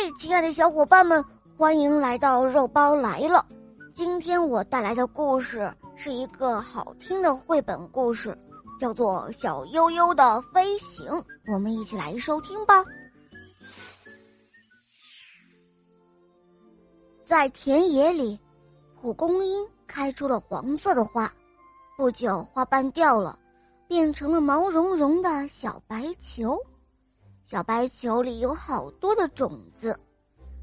嘿，亲爱的小伙伴们，欢迎来到肉包来了。今天我带来的故事是一个好听的绘本故事，叫做《小悠悠的飞行》。我们一起来收听吧。在田野里，蒲公英开出了黄色的花，不久花瓣掉了，变成了毛茸茸的小白球。小白球里有好多的种子，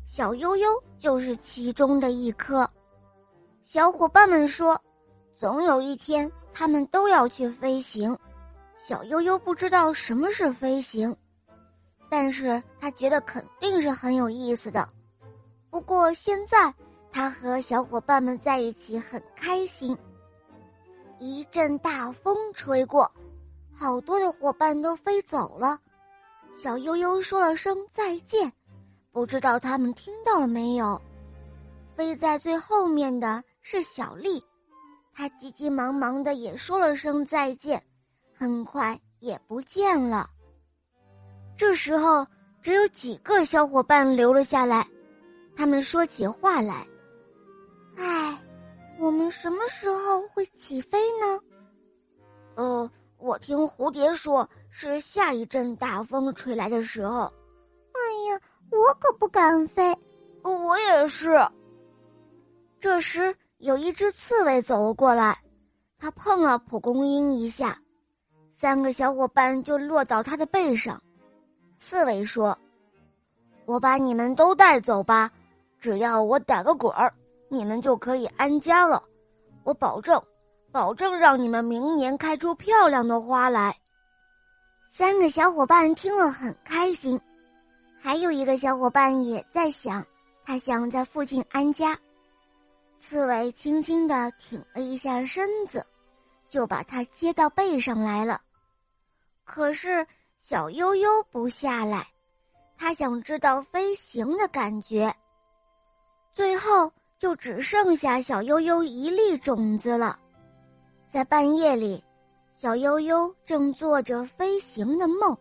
小悠悠就是其中的一颗。小伙伴们说，总有一天他们都要去飞行。小悠悠不知道什么是飞行，但是他觉得肯定是很有意思的。不过现在他和小伙伴们在一起很开心。一阵大风吹过，好多的伙伴都飞走了。小悠悠说了声再见，不知道他们听到了没有。飞在最后面的是小丽，她急急忙忙的也说了声再见，很快也不见了。这时候只有几个小伙伴留了下来，他们说起话来：“哎，我们什么时候会起飞呢？”呃。我听蝴蝶说，是下一阵大风吹来的时候。哎呀，我可不敢飞。我也是。这时，有一只刺猬走了过来，它碰了蒲公英一下，三个小伙伴就落到它的背上。刺猬说：“我把你们都带走吧，只要我打个滚儿，你们就可以安家了。我保证。”保证让你们明年开出漂亮的花来。三个小伙伴听了很开心，还有一个小伙伴也在想，他想在附近安家。刺猬轻轻地挺了一下身子，就把它接到背上来了。可是小悠悠不下来，他想知道飞行的感觉。最后就只剩下小悠悠一粒种子了。在半夜里，小悠悠正做着飞行的梦，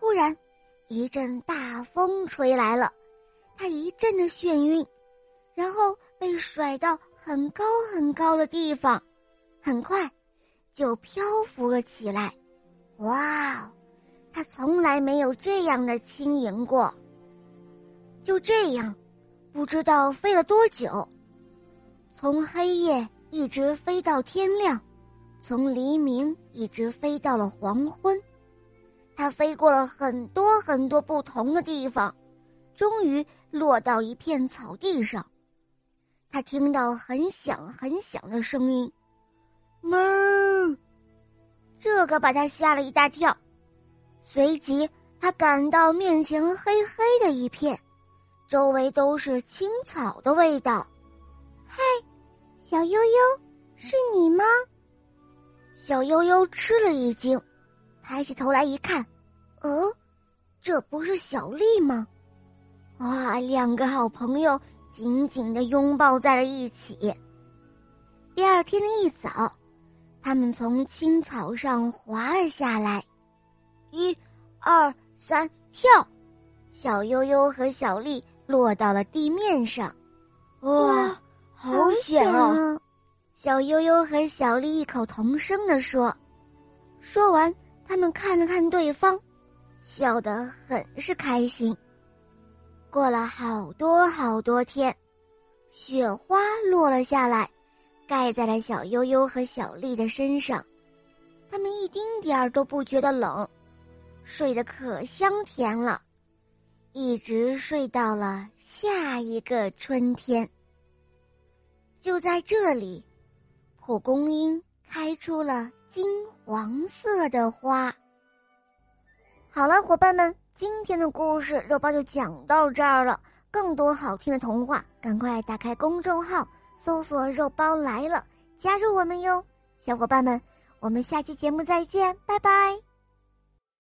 突然，一阵大风吹来了，他一阵的眩晕，然后被甩到很高很高的地方，很快，就漂浮了起来。哇，他从来没有这样的轻盈过。就这样，不知道飞了多久，从黑夜一直飞到天亮。从黎明一直飞到了黄昏，它飞过了很多很多不同的地方，终于落到一片草地上。它听到很响很响的声音，哞！这个把他吓了一大跳。随即，他感到面前黑黑的一片，周围都是青草的味道。嗨，小悠悠，是你吗？小悠悠吃了一惊，抬起头来一看，哦，这不是小丽吗？哇，两个好朋友紧紧的拥抱在了一起。第二天的一早，他们从青草上滑了下来，一、二、三，跳！小悠悠和小丽落到了地面上，哇，好险啊！小悠悠和小丽异口同声地说：“说完，他们看了看对方，笑得很是开心。”过了好多好多天，雪花落了下来，盖在了小悠悠和小丽的身上，他们一丁点儿都不觉得冷，睡得可香甜了，一直睡到了下一个春天。就在这里。蒲公英开出了金黄色的花。好了，伙伴们，今天的故事肉包就讲到这儿了。更多好听的童话，赶快打开公众号，搜索“肉包来了”，加入我们哟！小伙伴们，我们下期节目再见，拜拜。